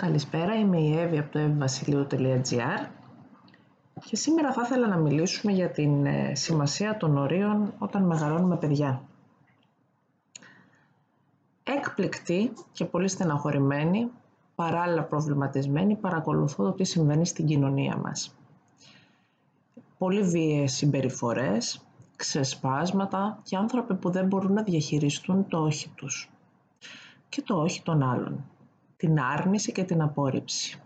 Καλησπέρα, είμαι η Εύη από το evvasiliou.gr και σήμερα θα ήθελα να μιλήσουμε για την ε, σημασία των ορίων όταν μεγαλώνουμε παιδιά. Έκπληκτη και πολύ στεναχωρημένη, παράλληλα προβληματισμένη, παρακολουθώ το τι συμβαίνει στην κοινωνία μας. Πολύ βίαιες συμπεριφορές, ξεσπάσματα και άνθρωποι που δεν μπορούν να διαχειριστούν το όχι τους και το όχι των άλλων, την άρνηση και την απόρριψη.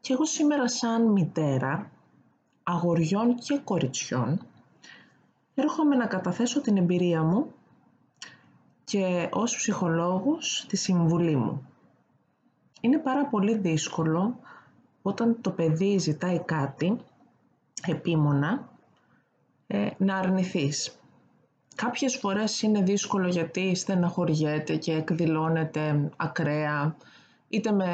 Και εγώ σήμερα σαν μητέρα αγοριών και κοριτσιών έρχομαι να καταθέσω την εμπειρία μου και ως ψυχολόγος τη συμβουλή μου. Είναι πάρα πολύ δύσκολο όταν το παιδί ζητάει κάτι επίμονα ε, να αρνηθείς. Κάποιες φορές είναι δύσκολο γιατί στεναχωριέται και εκδηλώνεται ακραία, είτε με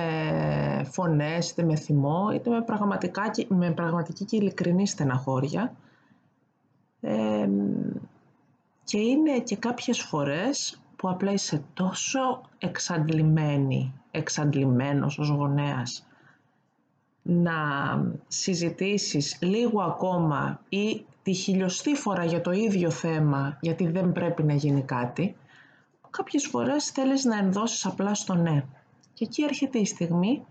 φωνές, είτε με θυμό, είτε με, πραγματικά, με πραγματική και ειλικρινή στεναχώρια. και είναι και κάποιες φορές που απλά είσαι τόσο εξαντλημένη, εξαντλημένος ως γονέας, να συζητήσεις λίγο ακόμα ή τη χιλιοστή φορά για το ίδιο θέμα γιατί δεν πρέπει να γίνει κάτι, κάποιες φορές θέλεις να ενδώσεις απλά στο ναι. Και εκεί έρχεται η στιγμή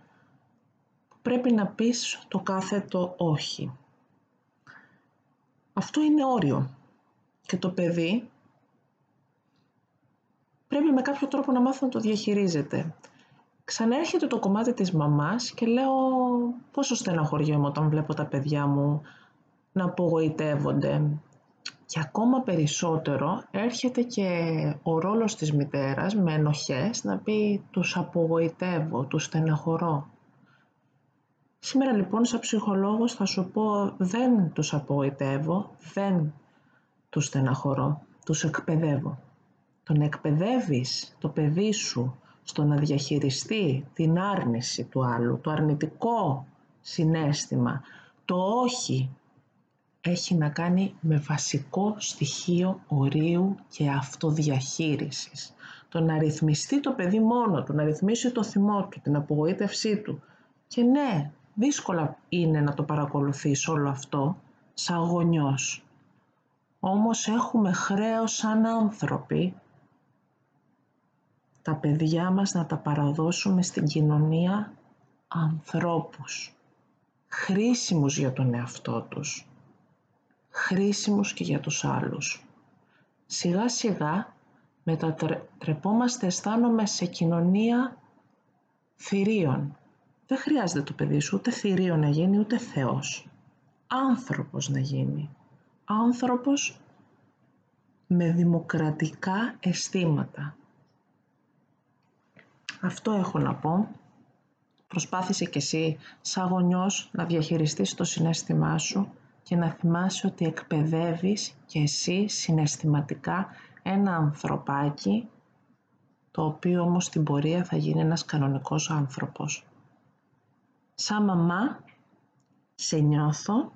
που πρέπει να πεις το κάθετο όχι. Αυτό είναι όριο. Και το παιδί πρέπει με κάποιο τρόπο να μάθει να το διαχειρίζεται. Ξανέρχεται το κομμάτι της μαμάς και λέω πόσο στεναχωριέμαι όταν βλέπω τα παιδιά μου να απογοητεύονται. Και ακόμα περισσότερο έρχεται και ο ρόλος της μητέρας με ενοχές να πει τους απογοητεύω, τους στεναχωρώ. Σήμερα λοιπόν σαν ψυχολόγος θα σου πω δεν τους απογοητεύω, δεν τους στεναχωρώ, τους εκπαιδεύω. Τον εκπαιδεύεις το παιδί σου στο να διαχειριστεί την άρνηση του άλλου, το αρνητικό συνέστημα, το όχι έχει να κάνει με βασικό στοιχείο ορίου και αυτοδιαχείρισης. Το να ρυθμιστεί το παιδί μόνο του, να ρυθμίσει το θυμό του, την απογοήτευσή του. Και ναι, δύσκολα είναι να το παρακολουθείς όλο αυτό σαν γονιός. Όμως έχουμε χρέος σαν άνθρωποι τα παιδιά μας να τα παραδώσουμε στην κοινωνία ανθρώπους, χρήσιμους για τον εαυτό τους, χρήσιμους και για τους άλλους. Σιγά σιγά μετατρεπόμαστε αισθάνομαι σε κοινωνία θηρίων. Δεν χρειάζεται το παιδί σου ούτε θηρίο να γίνει ούτε Θεός. Άνθρωπος να γίνει. Άνθρωπος με δημοκρατικά αισθήματα. Αυτό έχω να πω. Προσπάθησε κι εσύ σαν γονιός να διαχειριστείς το συνέστημά σου και να θυμάσαι ότι εκπαιδεύεις και εσύ συναισθηματικά ένα ανθρωπάκι το οποίο όμως στην πορεία θα γίνει ένας κανονικός άνθρωπος. Σαν μαμά σε νιώθω,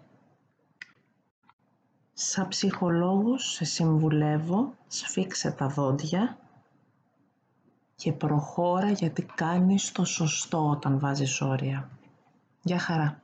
σαν ψυχολόγος σε συμβουλεύω, σφίξε τα δόντια και προχώρα γιατί κάνεις το σωστό όταν βάζεις όρια. Γεια χαρά.